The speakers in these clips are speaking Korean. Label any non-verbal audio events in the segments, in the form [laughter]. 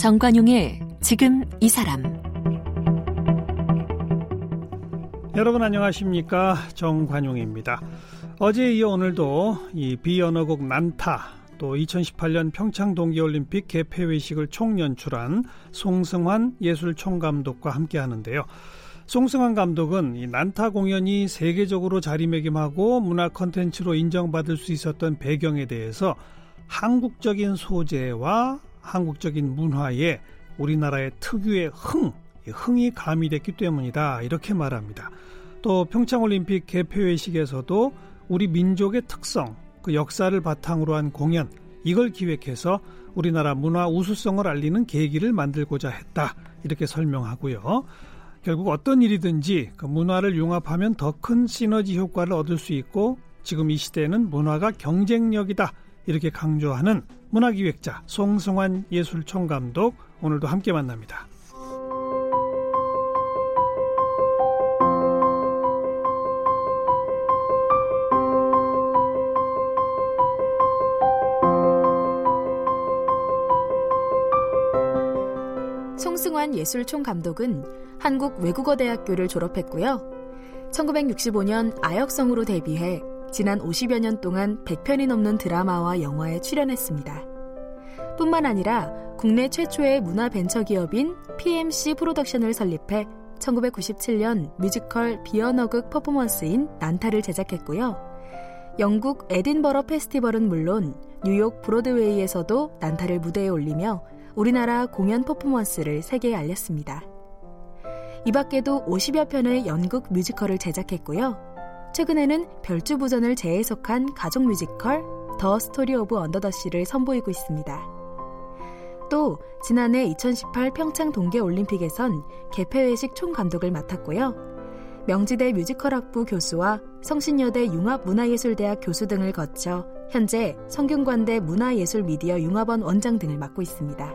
정관용의 지금 이 사람 여러분 안녕하십니까 정관용입니다. 어제 이어 오늘도 이 비언어곡 난타 또 2018년 평창 동계올림픽 개폐회식을 총연출한 송승환 예술총감독과 함께 하는데요. 송승환 감독은 이 난타 공연이 세계적으로 자리매김하고 문화 컨텐츠로 인정받을 수 있었던 배경에 대해서 한국적인 소재와 한국적인 문화에 우리나라의 특유의 흥, 흥이 가미됐기 때문이다. 이렇게 말합니다. 또 평창올림픽 개폐회식에서도 우리 민족의 특성, 그 역사를 바탕으로 한 공연, 이걸 기획해서 우리나라 문화 우수성을 알리는 계기를 만들고자 했다. 이렇게 설명하고요. 결국 어떤 일이든지 그 문화를 융합하면 더 큰 시너지 효과를 얻을 수 있고 지금 이 시대에는 문화가 경쟁력이다 이렇게 강조하는 문화기획자 송승환 예술총 감독 오늘도 함께 만납니다. 송승환 예술총 감독은 한국 외국어대학교를 졸업했고요. 1965년 아역성으로 데뷔해 지난 50여 년 동안 100편이 넘는 드라마와 영화에 출연했습니다. 뿐만 아니라 국내 최초의 문화 벤처 기업인 PMC 프로덕션을 설립해 1997년 뮤지컬 비언어극 퍼포먼스인 난타를 제작했고요. 영국 에딘버러 페스티벌은 물론 뉴욕 브로드웨이에서도 난타를 무대에 올리며 우리나라 공연 퍼포먼스를 세계에 알렸습니다. 이 밖에도 50여 편의 연극 뮤지컬을 제작했고요. 최근에는 별주부전을 재해석한 가족 뮤지컬 The Story of Under the Sea를 선보이고 있습니다. 또 지난해 2018 평창 동계올림픽에선 개폐회식 총감독을 맡았고요. 명지대 뮤지컬학부 교수와 성신여대 융합문화예술대학 교수 등을 거쳐 현재 성균관대 문화예술미디어 융합원 원장 등을 맡고 있습니다.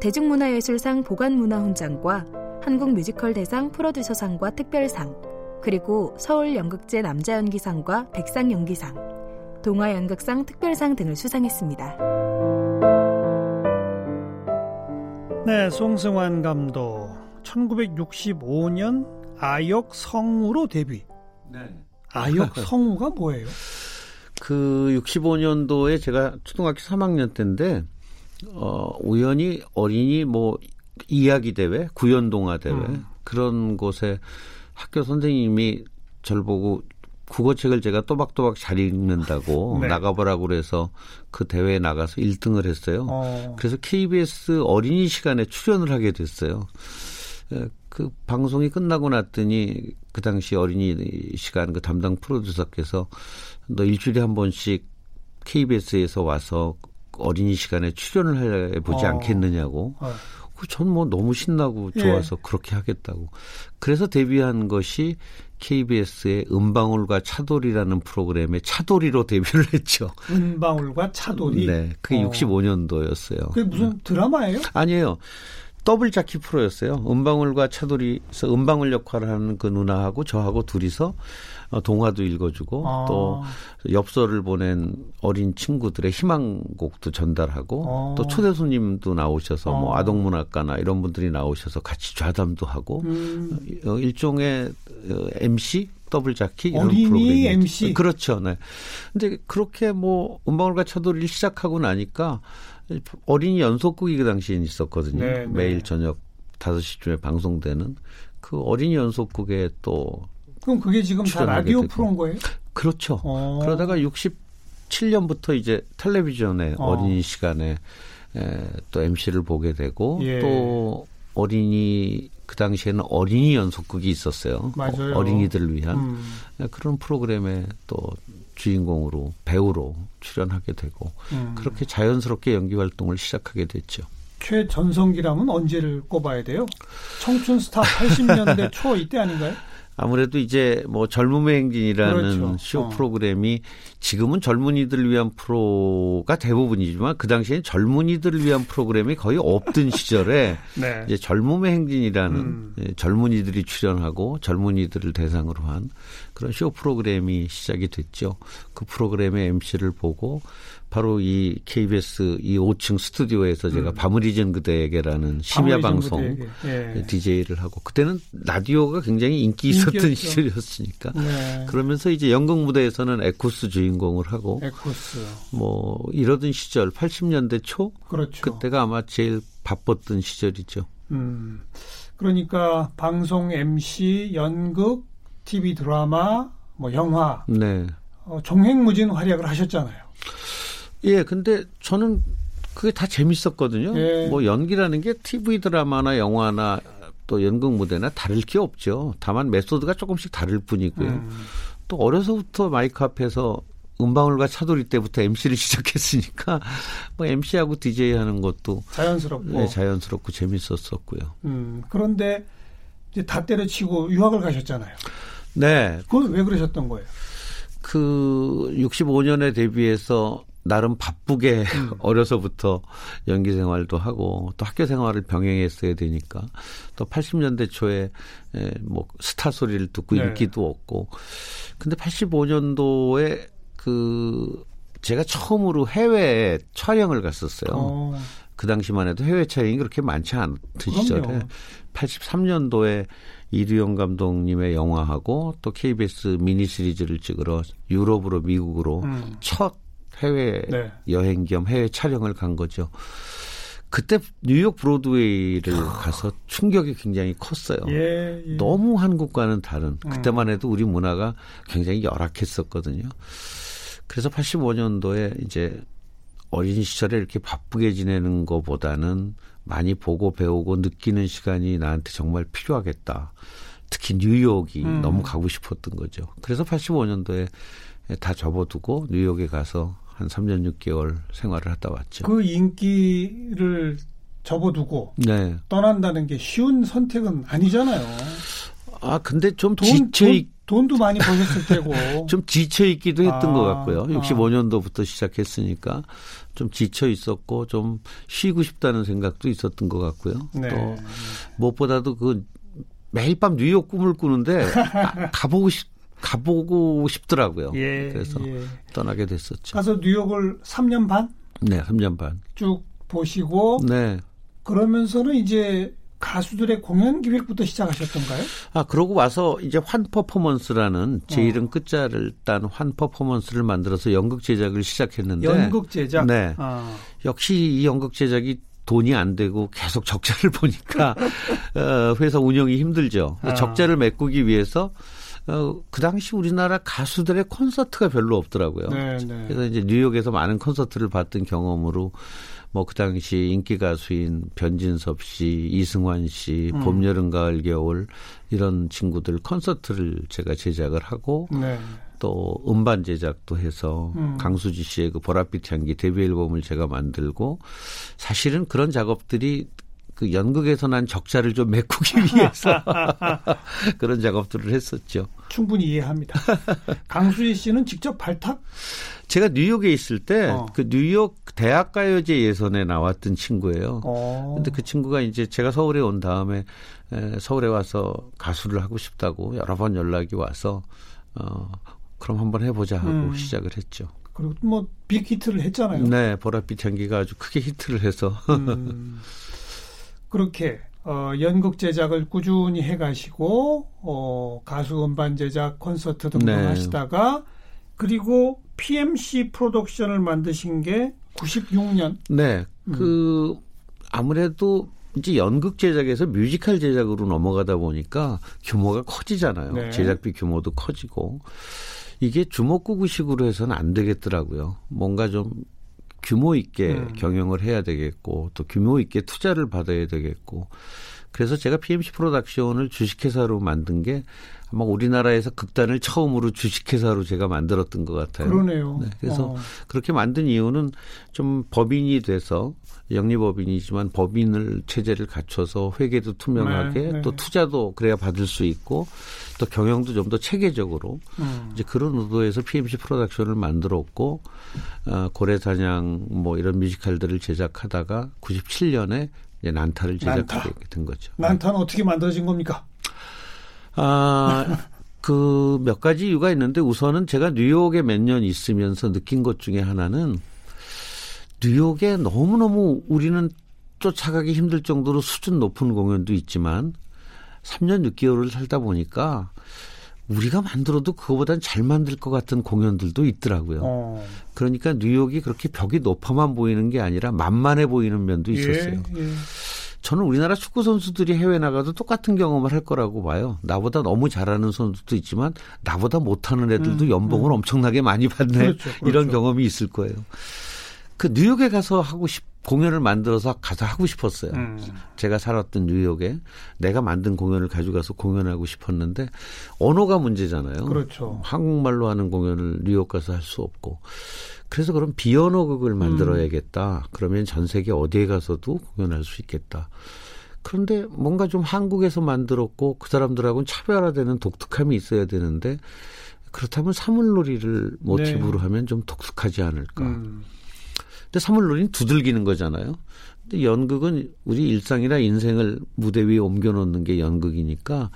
대중문화예술상 보관문화훈장과 한국뮤지컬 대상 프로듀서상과 특별상, 그리고 서울연극제 남자연기상과 백상연기상, 동아연극상 특별상 등을 수상했습니다. 네, 송승환 감독 1965년 아역 성우로 데뷔. 네. 아역 [laughs] 성우가 뭐예요? 그 65년도에 제가 초등학교 3학년 때인데 어 우연히 어린이 뭐 이야기 대회, 구연 동화 대회 음. 그런 곳에 학교 선생님이 절 보고 국어책을 제가 또박또박 잘 읽는다고 [laughs] 네. 나가보라고 그래서 그 대회에 나가서 1등을 했어요. 어. 그래서 KBS 어린이 시간에 출연을 하게 됐어요. 그 방송이 끝나고 났더니 그 당시 어린이 시간 그 담당 프로듀서께서 너 일주일에 한 번씩 KBS에서 와서 어린이 시간에 출연을 해보지 어. 않겠느냐고. 어. 전뭐 너무 신나고 예. 좋아서 예. 그렇게 하겠다고. 그래서 데뷔한 것이 KBS의 은방울과 차돌이라는 프로그램에 차돌이로 데뷔를 [laughs] 했죠. 은방울과 차돌이? 네. 그게 어. 65년도였어요. 그게 무슨 드라마예요? 아니에요. 더블 자키 프로였어요. 은방울과 차돌이서 은방울 역할을 하는 그 누나하고 저하고 둘이서 어, 동화도 읽어주고 아. 또 엽서를 보낸 어린 친구들의 희망곡도 전달하고 아. 또 초대 손님도 나오셔서 아. 뭐 아동문학가나 이런 분들이 나오셔서 같이 좌담도 하고 음. 어, 일종의 MC 어, 더블 자키 이런 어린이 프로그램이 MC 그렇죠. 네. 근데 그렇게 뭐 음방울과 차돌이를 시작하고 나니까 어린이 연속극이 그 당시엔 있었거든요. 네, 네. 매일 저녁 5시쯤에 방송되는 그 어린이 연속극에 또 그럼 그게 지금 다 라디오 되고. 프로인 거예요? 그렇죠. 어. 그러다가 67년부터 이제 텔레비전에 어. 린이 시간에 에, 또 MC를 보게 되고 예. 또 어린이 그 당시에는 어린이 연속극이 있었어요. 맞아요. 어 린이들을 위한 음. 그런 프로그램에 또 주인공으로 배우로 출연하게 되고 음. 그렇게 자연스럽게 연기 활동을 시작하게 됐죠. 최전성기라면 언제를 꼽아야 돼요? 청춘 스타 80년대 초 이때 아닌가요? [laughs] 아무래도 이제 뭐 젊음의 행진이라는 그렇죠. 쇼 어. 프로그램이 지금은 젊은이들을 위한 프로가 대부분이지만 그 당시에는 젊은이들을 위한 프로그램이 거의 없던 [laughs] 시절에 네. 이제 젊음의 행진이라는 음. 예, 젊은이들이 출연하고 젊은이들을 대상으로 한 그런 쇼 프로그램이 시작이 됐죠. 그 프로그램의 MC를 보고 바로 이 KBS 이 5층 스튜디오에서 제가 음. 밤을 잊은 그대에게라는 심야 방송 예. DJ를 하고 그때는 라디오가 굉장히 인기 있었던 인기였죠. [laughs] 시절이었으니까 네. 그러면서 이제 연극 무대에서는 에코스 주인공을 하고 에코스 뭐 이러던 시절 80년대 초 그렇죠. 그때가 아마 제일 바빴던 시절이죠. 음. 그러니까 방송 MC, 연극, TV 드라마, 뭐 영화 네. 어, 종횡무진 활약을 하셨잖아요. 예, 근데 저는 그게 다 재밌었거든요. 예. 뭐 연기라는 게 TV 드라마나 영화나 또 연극 무대나 다를 게 없죠. 다만 메소드가 조금씩 다를 뿐이고요. 음. 또 어려서부터 마이크 앞에서 음방울과 차돌이 때부터 MC를 [laughs] 시작했으니까 뭐 MC하고 DJ 하는 것도 자연스럽고 네, 자연스럽고 재밌었었고요. 음, 그런데 이제 다 때려치고 유학을 가셨잖아요. 네. 그건 왜 그러셨던 거예요? 그 65년에 데뷔해서 나름 바쁘게 음. [laughs] 어려서부터 연기 생활도 하고 또 학교 생활을 병행했어야 되니까 또 80년대 초에 뭐 스타 소리를 듣고 네. 인기도 없고 근데 85년도에 그 제가 처음으로 해외 촬영을 갔었어요. 어. 그 당시만 해도 해외 촬영이 그렇게 많지 않던 시절에 83년도에 이두영 감독님의 영화하고 또 KBS 미니 시리즈를 찍으러 유럽으로 미국으로 음. 첫 해외 네. 여행 겸 해외 촬영을 간 거죠. 그때 뉴욕 브로드웨이를 가서 충격이 굉장히 컸어요. 예, 예. 너무 한국과는 다른 그때만 해도 우리 문화가 굉장히 열악했었거든요. 그래서 85년도에 이제 어린 시절에 이렇게 바쁘게 지내는 것보다는 많이 보고 배우고 느끼는 시간이 나한테 정말 필요하겠다. 특히 뉴욕이 음. 너무 가고 싶었던 거죠. 그래서 85년도에 다 접어두고 뉴욕에 가서 한 3년 6개월 생활을 하다 왔죠. 그 인기를 접어두고 네. 떠난다는 게 쉬운 선택은 아니잖아요. 아 근데 좀 돈, 지쳐 있 돈, 도 많이 버셨을 테고 [laughs] 좀 지쳐 있기도 했던 아, 것 같고요. 65년도부터 아. 시작했으니까 좀 지쳐 있었고 좀 쉬고 싶다는 생각도 있었던 것 같고요. 네. 또 무엇보다도 그 매일 밤 뉴욕 꿈을 꾸는데 [laughs] 가 보고 싶 가보고 싶더라고요. 예, 그래서 예. 떠나게 됐었죠. 가서 뉴욕을 3년 반? 네, 3년 반. 쭉 보시고 네. 그러면서는 이제 가수들의 공연 기획부터 시작하셨던가요? 아, 그러고 와서 이제 환 퍼포먼스라는 제 어. 이름 끝자를 딴 환 퍼포먼스를 만들어서 연극 제작을 시작했는데 연극 제작? 네. 어. 역시 이 연극 제작이 돈이 안 되고 계속 적자를 [laughs] 보니까 [laughs] 어, 회사 운영이 힘들죠. 어. 적자를 메꾸기 위해서 어, 그 당시 우리나라 가수들의 콘서트가 별로 없더라고요. 네, 네. 그래서 이제 뉴욕에서 많은 콘서트를 봤던 경험으로 뭐 그 당시 인기 가수인 변진섭 씨, 이승환 씨, 음. 봄, 여름, 가을, 겨울 이런 친구들 콘서트를 제가 제작을 하고 네. 또 음반 제작도 해서 음. 강수지 씨의 그 보랏빛 향기 데뷔 앨범을 제가 만들고 사실은 그런 작업들이 그 연극에서 난 적자를 좀 메꾸기 [laughs] 위해서 [laughs] 그런 작업들을 했었죠. 충분히 이해합니다. 강수희 씨는 직접 발탁? 제가 뉴욕에 있을 때그 어. 그 뉴욕 대학가요제 예선에 나왔던 친구예요. 어. 근데 그 친구가 이제 제가 서울에 온 다음에 서울에 와서 가수를 하고 싶다고 여러 번 연락이 와서 어 그럼 한번 해보자 하고 음. 시작을 했죠. 그리고 뭐 빅히트를 했잖아요. 네, 보랏빛 향기가 아주 크게 히트를 해서. 음. [laughs] 그렇게 어, 연극 제작을 꾸준히 해가시고 어, 가수 음반 제작 콘서트 등등 네. 하시다가 그리고 PMC 프로덕션을 만드신 게 96년. 네. 음. 그 아무래도 이제 연극 제작에서 뮤지컬 제작으로 넘어가다 보니까 규모가 커지잖아요. 네. 제작비 규모도 커지고 이게 주먹구구식으로 해서는 안 되겠더라고요. 뭔가 좀 규모 있게 음. 경영을 해야 되겠고 또 규모 있게 투자를 받아야 되겠고 그래서 제가 PMC 프로덕션을 주식회사로 만든 게 아마 우리나라에서 극단을 처음으로 주식회사로 제가 만들었던 것 같아요. 그러네요. 네, 그래서 어. 그렇게 만든 이유는 좀 법인이 돼서 영리법인이지만 법인을 체제를 갖춰서 회계도 투명하게 네, 네. 또 투자도 그래야 받을 수 있고 또 경영도 좀 더 체계적으로 음. 이제 그런 의도에서 PMC 프로덕션을 만들었고 어, 고래사냥 뭐 이런 뮤지컬들을 제작하다가 97년에 이제 난타를 제작하게 난타. 된 거죠. 난타는 어떻게 만들어진 겁니까? 아, 그 몇 가지 이유가 있는데 우선은 제가 뉴욕에 몇 년 있으면서 느낀 것 중에 하나는 뉴욕에 너무너무 우리는 쫓아가기 힘들 정도로 수준 높은 공연도 있지만 3년 6개월을 살다 보니까 우리가 만들어도 그거보단 잘 만들 것 같은 공연들도 있더라고요. 어. 그러니까 뉴욕이 그렇게 벽이 높아만 보이는 게 아니라 만만해 보이는 면도 예, 있었어요. 예, 예. 저는 우리나라 축구 선수들이 해외 나가도 똑같은 경험을 할 거라고 봐요. 나보다 너무 잘하는 선수도 있지만 나보다 못하는 애들도 음, 연봉을 음. 엄청나게 많이 받네. 그렇죠, 그렇죠. 이런 경험이 있을 거예요. 그 뉴욕에 가서 하고 싶 공연을 만들어서 가서 하고 싶었어요. 음. 제가 살았던 뉴욕에 내가 만든 공연을 가져가서 공연하고 싶었는데 언어가 문제잖아요. 그렇죠. 한국말로 하는 공연을 뉴욕 가서 할 수 없고 그래서 그럼 비언어극을 만들어야겠다. 음. 그러면 전 세계 어디에 가서도 공연할 수 있겠다. 그런데 뭔가 좀 한국에서 만들었고 그 사람들하고는 차별화되는 독특함이 있어야 되는데 그렇다면 사물놀이를 모티브로 네. 하면 좀 독특하지 않을까. 음. 근데 사물놀이는 두들기는 거잖아요. 근데 연극은 우리 일상이나 인생을 무대 위에 옮겨놓는 게 연극이니까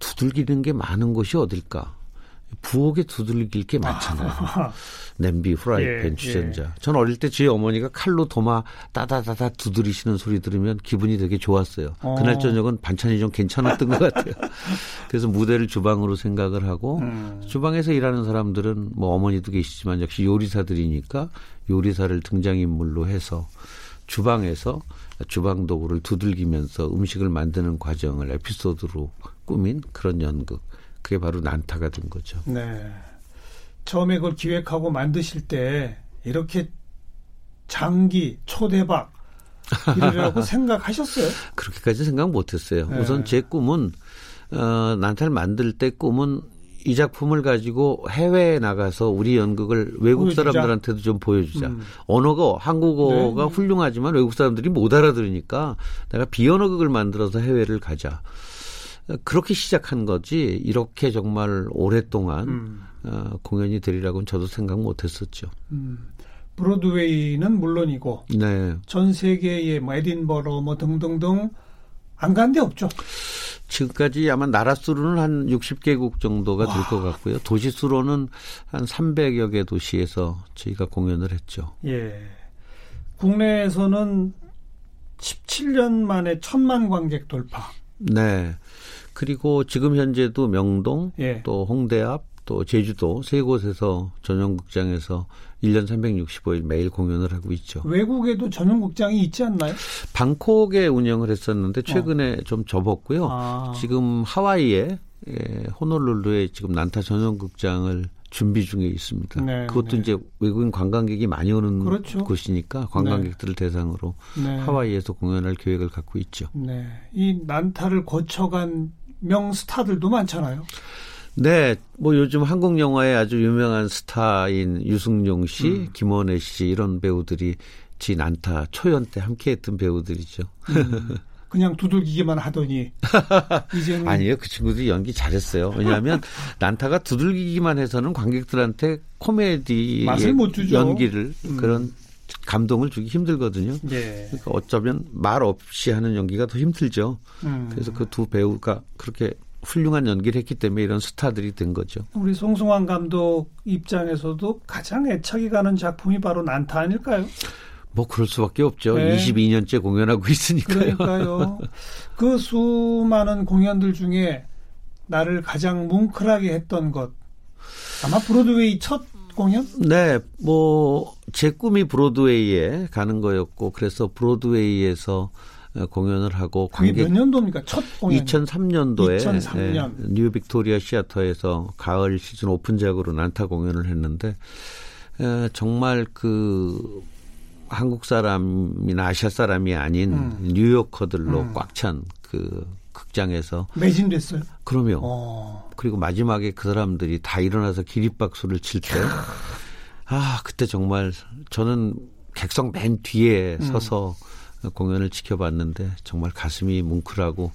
두들기는 게 많은 곳이 어딜까? 부엌에 두들길 게 많잖아요. [laughs] 냄비, 후라이팬, 예, 주전자. 예. 전 어릴 때제 어머니가 칼로 도마 따다다다 두드리시는 소리 들으면 기분이 되게 좋았어요. 어. 그날 저녁은 반찬이 좀 괜찮았던 것 같아요. [laughs] 그래서 무대를 주방으로 생각을 하고 음. 주방에서 일하는 사람들은 뭐 어머니도 계시지만 역시 요리사들이니까 요리사를 등장인물로 해서 주방에서 주방 도구를 두들기면서 음식을 만드는 과정을 에피소드로 꾸민 그런 연극. 그게 바로 난타가 된 거죠. 네. 처음에 그걸 기획하고 만드실 때 이렇게 장기 초대박 이러라고 [laughs] 생각하셨어요? 그렇게까지 생각 못했어요. 네. 우선 제 꿈은 어, 난타를 만들 때 꿈은 이 작품을 가지고 해외에 나가서 우리 연극을 외국 보여주자. 사람들한테도 좀 보여주자. 음. 언어가 한국어가 네. 훌륭하지만 외국 사람들이 못 알아들으니까 내가 비언어극을 만들어서 해외를 가자. 그렇게 시작한 거지 이렇게 정말 오랫동안 음. 어, 공연이 되리라고는 저도 생각 못했었죠. 음. 브로드웨이는 물론이고 네. 전 세계의 뭐 에딘버러 뭐 등등등 안 간 데 없죠. 지금까지 아마 나라 수로는 한 60개국 정도가 될 것 같고요. 도시 수로는 한 300여 개 도시에서 저희가 공연을 했죠. 예. 국내에서는 17년 만에 천만 관객 돌파. 네. 그리고 지금 현재도 명동, 예. 또 홍대 앞, 또 제주도 세 곳에서 전용극장에서 1년 365일 매일 공연을 하고 있죠. 외국에도 전용극장이 있지 않나요? 방콕에 운영을 했었는데 최근에 어. 좀 접었고요. 아. 지금 하와이에 예, 호놀룰루에 지금 난타 전용극장을 준비 중에 있습니다. 네, 그것도 네. 이제 외국인 관광객이 많이 오는 그렇죠. 곳이니까 관광객들을 네. 대상으로 네. 하와이에서 공연할 계획을 갖고 있죠. 네. 이 난타를 거쳐간 명 스타들도 많잖아요. 네, 뭐 요즘 한국 영화의 아주 유명한 스타인 유승용 씨, 음. 김원혜 씨 이런 배우들이 지 난타 초연 때 함께했던 배우들이죠. 음. 그냥 두들기기만 하더니 [laughs] 이제는 아니에요. 그 친구들이 연기 잘했어요. 왜냐하면 [laughs] 난타가 두들기기만 해서는 관객들한테 코미디 연기를 음. 그런 감동을 주기 힘들거든요. 예. 그러니까 어쩌면 말 없이 하는 연기가 더 힘들죠. 음. 그래서 그 두 배우가 그렇게 훌륭한 연기를 했기 때문에 이런 스타들이 된 거죠. 우리 송승환 감독 입장에서도 가장 애착이 가는 작품이 바로 난타 아닐까요? 뭐 그럴 수밖에 없죠. 네. 22년째 공연하고 있으니까요. 그러니까요. 그 수많은 공연들 중에 나를 가장 뭉클하게 했던 것 아마 브로드웨이 첫 공연? 네, 뭐 제 꿈이 브로드웨이에 가는 거였고 그래서 브로드웨이에서 공연을 하고 그게 몇 년도입니까? 첫 공연? 2003년도에 2003년. 네, New Victoria Theater에서 가을 시즌 오픈작으로 난타 공연을 했는데 에, 정말 그 한국 사람이나 아시아 사람이 아닌 음. 뉴요커들로 음. 꽉찬 그 극장에서 매진됐어요. 그럼요. 어. 그리고 마지막에 그 사람들이 다 일어나서 기립박수를 칠 때, 아 그때 정말 저는 객석 맨 뒤에 음. 서서 공연을 지켜봤는데 정말 가슴이 뭉클하고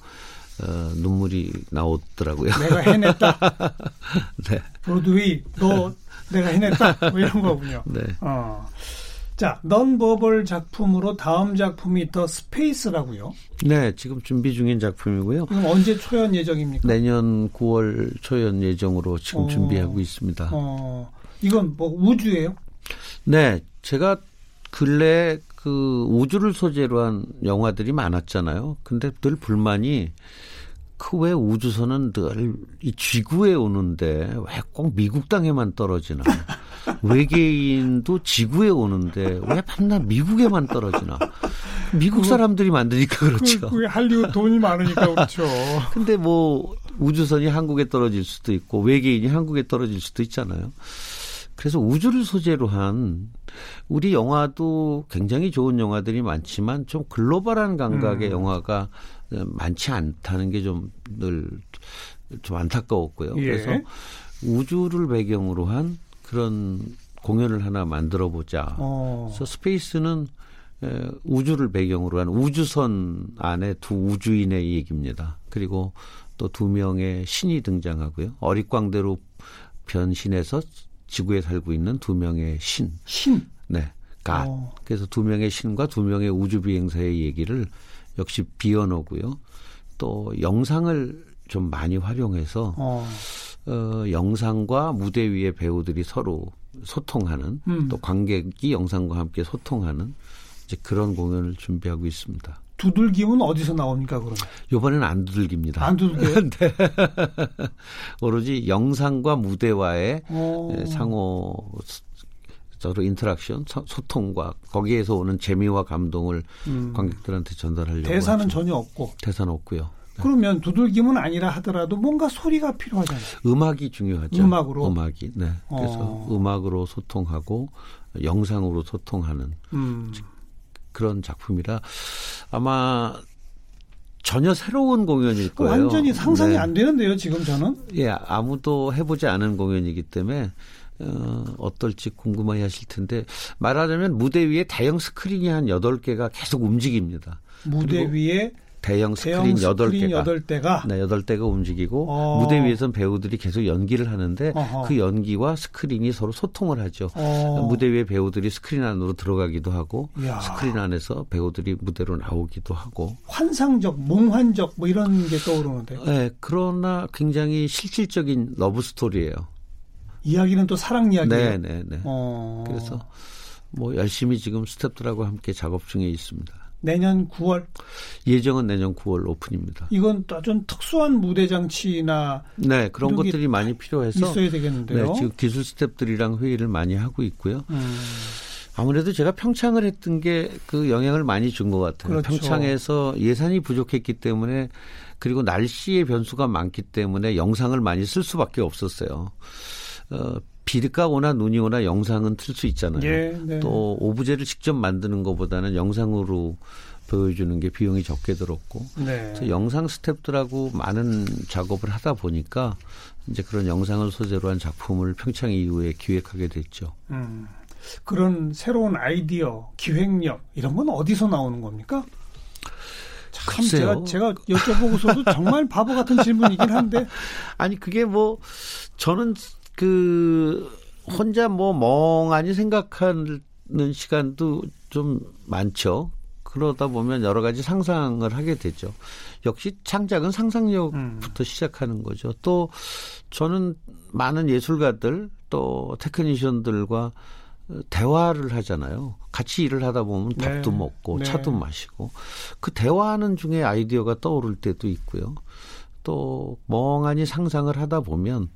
어, 눈물이 나오더라고요. 내가 해냈다. [laughs] 네. 브로드웨이, 너 내가 해냈다. 뭐 이런 거군요. 네. 어. 자, 넌버벌 작품으로 다음 작품이 더 스페이스라고요? 네, 지금 준비 중인 작품이고요. 그럼 언제 초연 예정입니까? 내년 9월 초연 예정으로 지금 어, 준비하고 있습니다. 어, 이건 뭐 우주예요? 네, 제가 근래 그 우주를 소재로 한 영화들이 많았잖아요. 근데 늘 불만이 그 왜 우주선은 늘 이 지구에 오는데 왜 꼭 미국 땅에만 떨어지나? 외계인도 지구에 오는데 왜 밤낮 미국에만 떨어지나? 미국 사람들이 만드니까 그렇죠. 그, 그 할리우드 돈이 많으니까 그렇죠. 근데 뭐 우주선이 한국에 떨어질 수도 있고 외계인이 한국에 떨어질 수도 있잖아요. 그래서 우주를 소재로 한 우리 영화도 굉장히 좋은 영화들이 많지만 좀 글로벌한 감각의 음. 영화가 많지 않다는 게 좀늘좀 안타까웠고요. 예. 그래서 우주를 배경으로 한 그런 공연을 하나 만들어 보자. 어. 그래서 Space는 우주를 배경으로 한 우주선 안에 두 우주인의 얘기입니다. 그리고 또 두 명의 신이 등장하고요. 어릿광대로 변신해서 지구에 살고 있는 두 명의 신. 신? 네. God. 어. 그래서 두 명의 신과 두 명의 우주 비행사의 얘기를 역시 비언어고요. 또 영상을 좀 많이 활용해서 어. 어, 영상과 무대 위의 배우들이 서로 소통하는 음. 또 관객이 영상과 함께 소통하는 이제 그런 공연을 준비하고 있습니다. 두들김은 어디서 나옵니까 그러면? 이번에는 안 두들깁니다. 안 두들겨요? [laughs] 네. 오로지 영상과 무대와의 오. 예, 상호 서로 interaction, 소통과 거기에서 오는 재미와 감동을 음. 관객들한테 전달하려고 대사는 하죠. 전혀 없고 대사는 없고요. 네. 그러면 두들김은 아니라 하더라도 뭔가 소리가 필요하잖아요. 음악이 중요하죠. 음악으로 음악이 네. 그래서 어. 음악으로 소통하고 영상으로 소통하는 음. 그런 작품이라 아마 전혀 새로운 공연일 거예요. 완전히 상상이 네. 안 되는데요, 지금 저는? 예, 아무도 해보지 않은 공연이기 때문에 어, 어떨지 궁금해 하실 텐데 말하자면 무대 위에 대형 스크린이 한 8개가 계속 움직입니다. 무대 위에 대형 스크린 여덟 개가 8대가 네, 8대가 움직이고 어. 무대 위에선 배우들이 계속 연기를 하는데 어허. 그 연기와 스크린이 서로 소통을 하죠. 어. 무대 위에 배우들이 스크린 안으로 들어가기도 하고 야. 스크린 안에서 배우들이 무대로 나오기도 하고 환상적, 몽환적 뭐 이런 게 떠오르는데. 네, 그러나 굉장히 실질적인 러브 스토리예요. 이야기는 또 사랑 이야기예요. 네, 네, 네. 어. 그래서 뭐 열심히 지금 스탭들하고 함께 작업 중에 있습니다. 내년 9월 예정은 내년 9월 오픈입니다. 이건 좀 특수한 무대 장치나 네 그런 것들이 많이 필요해서 있어야 되겠는데요. 네, 지금 기술 스탭들이랑 회의를 많이 하고 있고요. 음. 아무래도 제가 평창을 했던 게 그 영향을 많이 준 것 같아요. 그렇죠. 평창에서 예산이 부족했기 때문에 그리고 날씨의 변수가 많기 때문에 영상을 많이 쓸 수밖에 없었어요. 어, 비가 오나 눈이 오나 영상은 틀 수 있잖아요. 예, 네. 또 오브제를 직접 만드는 것보다는 영상으로 보여주는 게 비용이 적게 들었고 네. 영상 스탭들하고 많은 작업을 하다 보니까 이제 그런 영상을 소재로 한 작품을 평창 이후에 기획하게 됐죠. 음, 그런 새로운 아이디어, 기획력 이런 건 어디서 나오는 겁니까? 참 글쎄요. 제가 제가 여쭤보고서도 정말 바보 같은 질문이긴 한데 [laughs] 아니 그게 뭐 저는 그 혼자 뭐 멍하니 생각하는 시간도 좀 많죠. 그러다 보면 여러 가지 상상을 하게 되죠. 역시 창작은 상상력부터 음. 시작하는 거죠. 또 저는 많은 예술가들 또 테크니션들과 대화를 하잖아요. 같이 일을 하다 보면 네. 밥도 먹고 네. 차도 마시고 그 대화하는 중에 아이디어가 떠오를 때도 있고요. 또 멍하니 상상을 하다 보면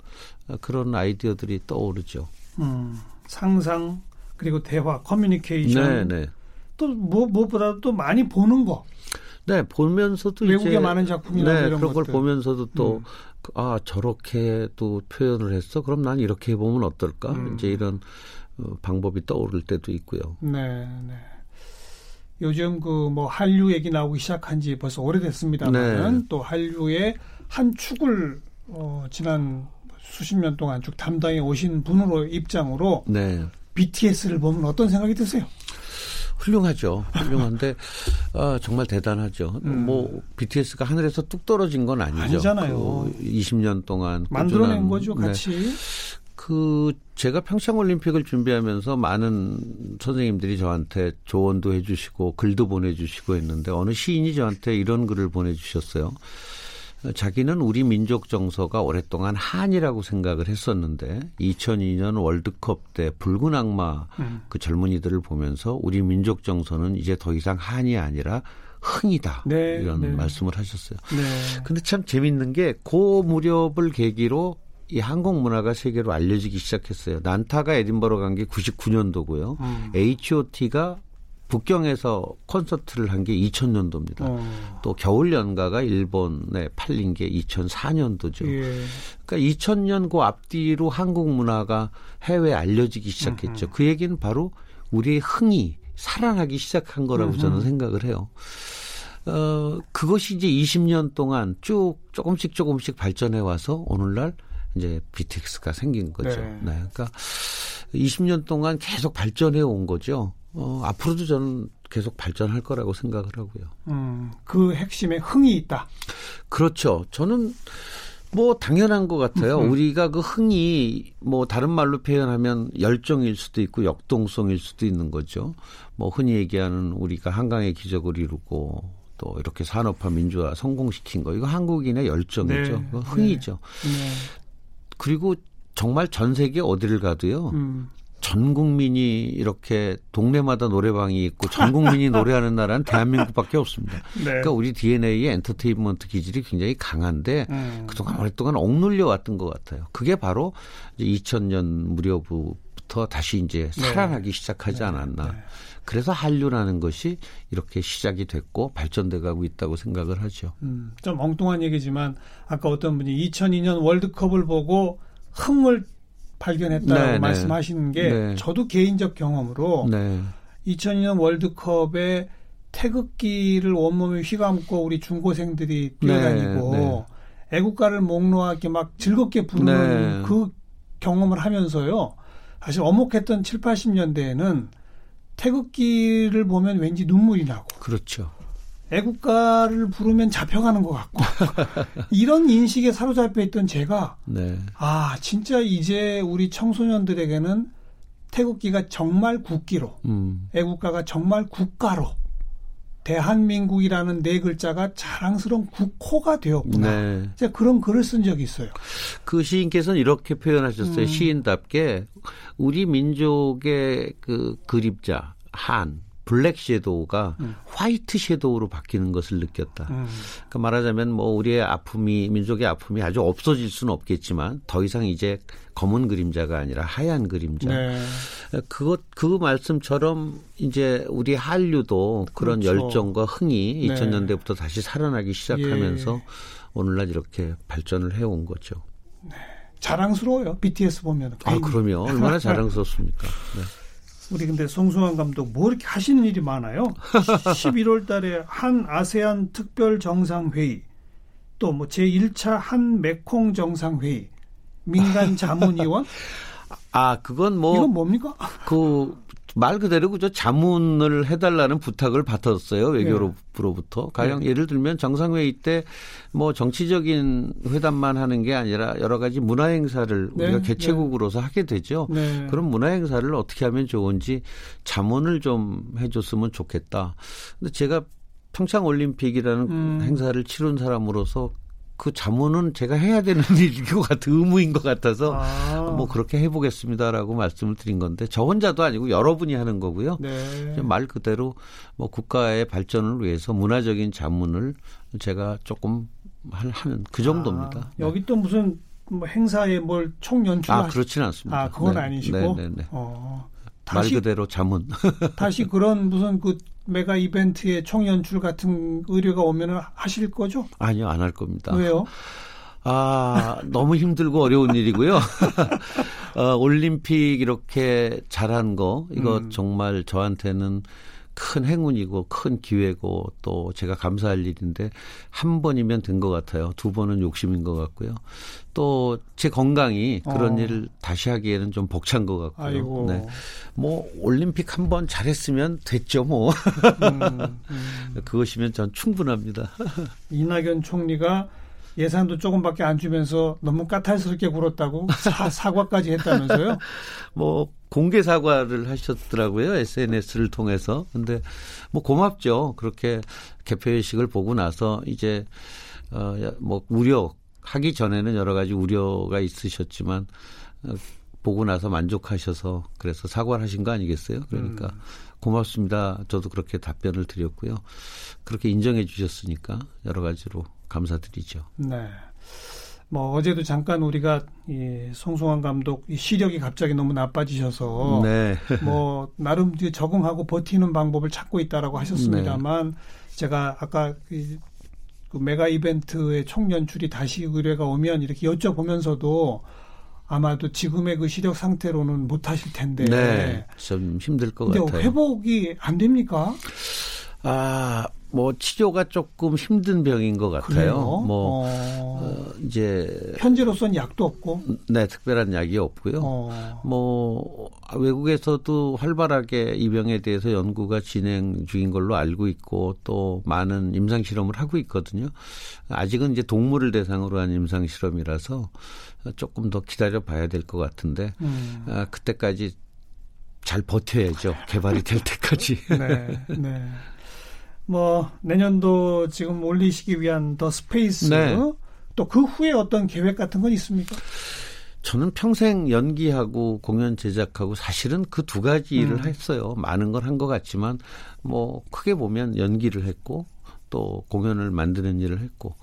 그런 아이디어들이 떠오르죠. 음, 상상 그리고 대화, 커뮤니케이션. 네, 네. 또 뭐, 무엇보다 또 많이 보는 거. 네, 보면서도 외국에 이제 많은 작품이나 네, 이런 그런 것들. 걸 보면서도 또 음. 아, 저렇게 또 표현을 했어. 그럼 난 이렇게 해 보면 어떨까? 음. 이제 이런 어, 방법이 떠오를 때도 있고요. 네, 네. 요즘 그 뭐 한류 얘기 나오기 시작한 지 벌써 오래됐습니다만 네. 또 한류의 한 축을 어, 지난 수십 년 동안 쭉 담당해 오신 분으로 입장으로 네. BTS를 보면 어떤 생각이 드세요? 훌륭하죠. 훌륭한데 [laughs] 아, 정말 대단하죠. 음. 뭐 BTS가 하늘에서 뚝 떨어진 건 아니죠. 아니잖아요. 그 20년 동안 만들어낸 거죠, 네. 같이. 네. 그 제가 평창 올림픽을 준비하면서 많은 선생님들이 저한테 조언도 해주시고 글도 보내주시고 했는데 어느 시인이 저한테 이런 글을 보내주셨어요. 자기는 우리 민족 정서가 오랫동안 한이라고 생각을 했었는데 2002년 월드컵 때 붉은 악마 음. 그 젊은이들을 보면서 우리 민족 정서는 이제 더 이상 한이 아니라 흥이다 네, 이런 네. 말씀을 하셨어요. 네. 근데 참 재밌는 게그 무렵을 계기로 이 한국 문화가 세계로 알려지기 시작했어요. 난타가 에딘버러 간 게 99년도고요. 음. H.O.T가 북경에서 콘서트를 한 게 2000년도입니다. 어. 또 겨울 연가가 일본에 팔린 게 2004년도죠. 예. 그러니까 2000년 그 앞뒤로 한국 문화가 해외에 알려지기 시작했죠. 음흠. 그 얘기는 바로 우리의 흥이 살아나기 시작한 거라고 음흠. 저는 생각을 해요. 어, 그것이 이제 20년 동안 쭉 조금씩 조금씩 발전해 와서 오늘날 이제 BTX가 생긴 거죠. 네. 네. 그러니까 20년 동안 계속 발전해 온 거죠. 어, 앞으로도 저는 계속 발전할 거라고 생각을 하고요. 음, 그 핵심에 흥이 있다. 그렇죠. 저는 뭐 당연한 것 같아요. 음. 우리가 그 흥이 뭐 다른 말로 표현하면 열정일 수도 있고 역동성일 수도 있는 거죠. 뭐 흔히 얘기하는 우리가 한강의 기적을 이루고 또 이렇게 산업화 민주화 성공시킨 거 이거 한국인의 열정이죠. 네. 흥이죠. 네. 네. 그리고 정말 전 세계 어디를 가도요. 음. 전 국민이 이렇게 동네마다 노래방이 있고 전 국민이 노래하는 나라는 대한민국밖에 없습니다. [laughs] 네. 그러니까 우리 DNA의 엔터테인먼트 기질이 굉장히 강한데 음. 그동안 오랫동안 억눌려 왔던 것 같아요. 그게 바로 이제 2000년 무렵부터 다시 이제 네. 살아나기 네. 시작하지 않았나. 네. 그래서 한류라는 것이 이렇게 시작이 됐고 발전돼 가고 있다고 생각을 하죠. 음, 좀 엉뚱한 얘기지만 아까 어떤 분이 2002년 월드컵을 보고 흥을 발견했다고 네, 네, 말씀하시는 게 네. 저도 개인적 경험으로 네. 2002년 월드컵에 태극기를 온몸에 휘감고 우리 중고생들이 뛰어다니고 네, 네. 애국가를 목놓아게 막 즐겁게 부르는 그 경험을 하면서요. 사실 어목했던 7, 80년대에는 태극기를 보면 왠지 눈물이 나고. 그렇죠. 애국가를 부르면 잡혀가는 것 같고 [laughs] 이런 인식에 사로잡혀 있던 제가 네. 아 진짜 이제 우리 청소년들에게는 태극기가 정말 국기로 음. 애국가가 정말 국가로 대한민국이라는 네 글자가 자랑스러운 국호가 되었구나. 네. 제가 그런 글을 쓴 적이 있어요. 그 시인께서는 이렇게 표현하셨어요. 음. 시인답게 우리 민족의 그 그립자 한 블랙 섀도우가 음. 화이트 섀도우로 바뀌는 것을 느꼈다. 음. 그러니까 말하자면 뭐 우리의 아픔이 민족의 아픔이 아주 없어질 수는 없겠지만 더 이상 이제 검은 그림자가 아니라 하얀 그림자. 네. 그것 그 말씀처럼 이제 우리 한류도 그런 그렇죠. 열정과 흥이 네. 2000년대부터 다시 살아나기 시작하면서 예. 오늘날 이렇게 발전을 해온 거죠. 네. 자랑스러워요. BTS 보면. 아, 그럼요. 얼마나 자랑스럽습니까. 네. 우리 근데 송승환 감독 뭐 이렇게 하시는 일이 많아요. [laughs] 11월 달에 한 아세안 특별 정상회의 또 뭐 제1차 한 메콩 정상회의 민간 자문위원 [laughs] 아, 그건 뭐 이건 뭡니까? 그 말 그대로 그저 자문을 해달라는 부탁을 받았어요 외교부로부터. 네. 가령 네. 예를 들면 정상회의 때 뭐 정치적인 회담만 하는 게 아니라 여러 가지 문화 행사를 네. 우리가 개최국으로서 네. 하게 되죠. 네. 그런 문화 행사를 어떻게 하면 좋은지 자문을 좀 해줬으면 좋겠다. 근데 제가 평창 올림픽이라는 음. 행사를 치른 사람으로서 그 자문은 제가 해야 되는 [laughs] 일인 것 같아 의무인 것 같아서 아. 뭐 그렇게 해보겠습니다라고 말씀을 드린 건데 저 혼자도 아니고 여러분이 하는 거고요. 네. 말 그대로 뭐 국가의 발전을 위해서 문화적인 자문을 제가 조금 하는 그 정도입니다. 아, 여기 또 무슨 뭐 행사에 뭘 총연출 아 그렇지는 않습니다. 아 그건 네. 아니시고 네, 네, 네. 어. 말 그대로 자문. [laughs] 다시 그런 무슨 그 메가 이벤트에 총연출 같은 의뢰가 오면은 하실 거죠? 아니요, 안 할 겁니다. 왜요? 아, 너무 힘들고 어려운 [laughs] 일이고요. 어, 올림픽 이렇게 잘한 거, 이거 음. 정말 저한테는 큰 행운이고 큰 기회고 또 제가 감사할 일인데 한 번이면 된 것 같아요. 두 번은 욕심인 것 같고요. 또 제 건강이 그런 어. 일을 다시 하기에는 좀 벅찬 것 같고요. 아이고. 네. 뭐 올림픽 한 번 잘했으면 됐죠 뭐. 음, 음. [laughs] 그것이면 전 충분합니다. [laughs] 이낙연 총리가 예산도 조금밖에 안 주면서 너무 까탈스럽게 굴었다고 사, [laughs] 과까지 했다면서요? 뭐 공개 사과를 하셨더라고요 SNS를 통해서. 근데 뭐 고맙죠. 그렇게 개표의식을 보고 나서 이제 어, 뭐 우려 하기 전에는 여러 가지 우려가 있으셨지만 어, 보고 나서 만족하셔서 그래서 사과를 하신 거 아니겠어요? 그러니까 음. 고맙습니다. 저도 그렇게 답변을 드렸고요. 그렇게 인정해 주셨으니까 여러 가지로 감사드리죠. 네. 뭐 어제도 잠깐 우리가 이 송승환 감독 이 시력이 갑자기 너무 나빠지셔서 네. [laughs] 뭐 나름 적응하고 버티는 방법을 찾고 있다라고 하셨습니다만 네. 제가 아까 그, 그 메가 이벤트의 총연출이 다시 의뢰가 오면 이렇게 여쭤보면서도 아마도 지금의 그 시력 상태로는 못 하실 텐데. 네. 좀 힘들 것 같아요. 회복이 안 됩니까? 아, 뭐 치료가 조금 힘든 병인 것 같아요. 그래요? 뭐 어... 어, 이제 현재로서는 약도 없고, 네, 특별한 약이 없고요. 어... 뭐 외국에서도 활발하게 이 병에 대해서 연구가 진행 중인 걸로 알고 있고 또 많은 임상 실험을 하고 있거든요. 아직은 이제 동물을 대상으로 한 임상 실험이라서 조금 더 기다려 봐야 될 것 같은데 음. 아, 그때까지 잘 버텨야죠. 개발이 될 때까지. 네, 네. 뭐 내년도 지금 올리시기 위한 The Space 네. 또그 후에 어떤 계획 같은 건 있습니까? 저는 평생 연기하고 공연 제작하고 사실은 그 두 가지 일을 음. 했어요. 많은 걸 한 것 같지만 뭐 크게 보면 연기를 했고 또 공연을 만드는 일을 했고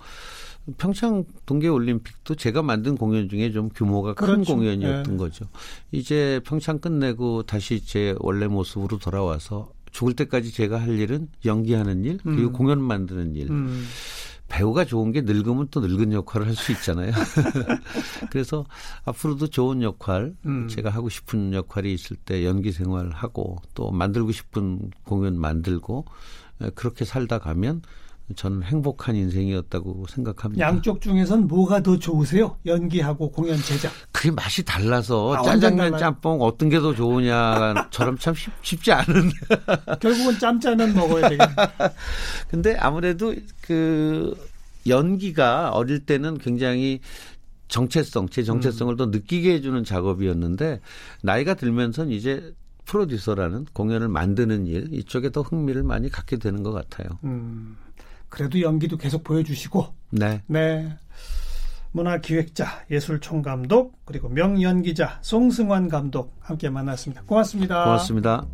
평창 동계올림픽도 제가 만든 공연 중에 좀 규모가 큰 그렇죠. 공연이었던 네. 거죠. 이제 평창 끝내고 다시 제 원래 모습으로 돌아와서 죽을 때까지 제가 할 일은 연기하는 일 그리고 음. 공연 만드는 일. 음. 배우가 좋은 게 늙으면 또 늙은 역할을 할 수 있잖아요. [laughs] 그래서 앞으로도 좋은 역할, 음. 제가 하고 싶은 역할이 있을 때 연기 생활하고 또 만들고 싶은 공연 만들고 그렇게 살다 가면 저는 행복한 인생이었다고 생각합니다. 양쪽 중에선 뭐가 더 좋으세요? 연기하고 공연 제작. 그게 맛이 달라서 아, 짜장면 짬뽕 어떤 게 더 좋으냐처럼 참 쉽, 지 않은. [laughs] 결국은 짬짜면 먹어야 되겠네. [laughs] 근데 아무래도 그 연기가 어릴 때는 굉장히 정체성, 제 정체성을 음. 더 느끼게 해주는 작업이었는데 나이가 들면선 이제 프로듀서라는 공연을 만드는 일 이쪽에 더 흥미를 많이 갖게 되는 것 같아요. 음. 그래도 연기도 계속 보여주시고 네. 네. 문화기획자, 예술총감독, 그리고 명연기자 송승환 감독 함께 만났습니다. 고맙습니다. 고맙습니다.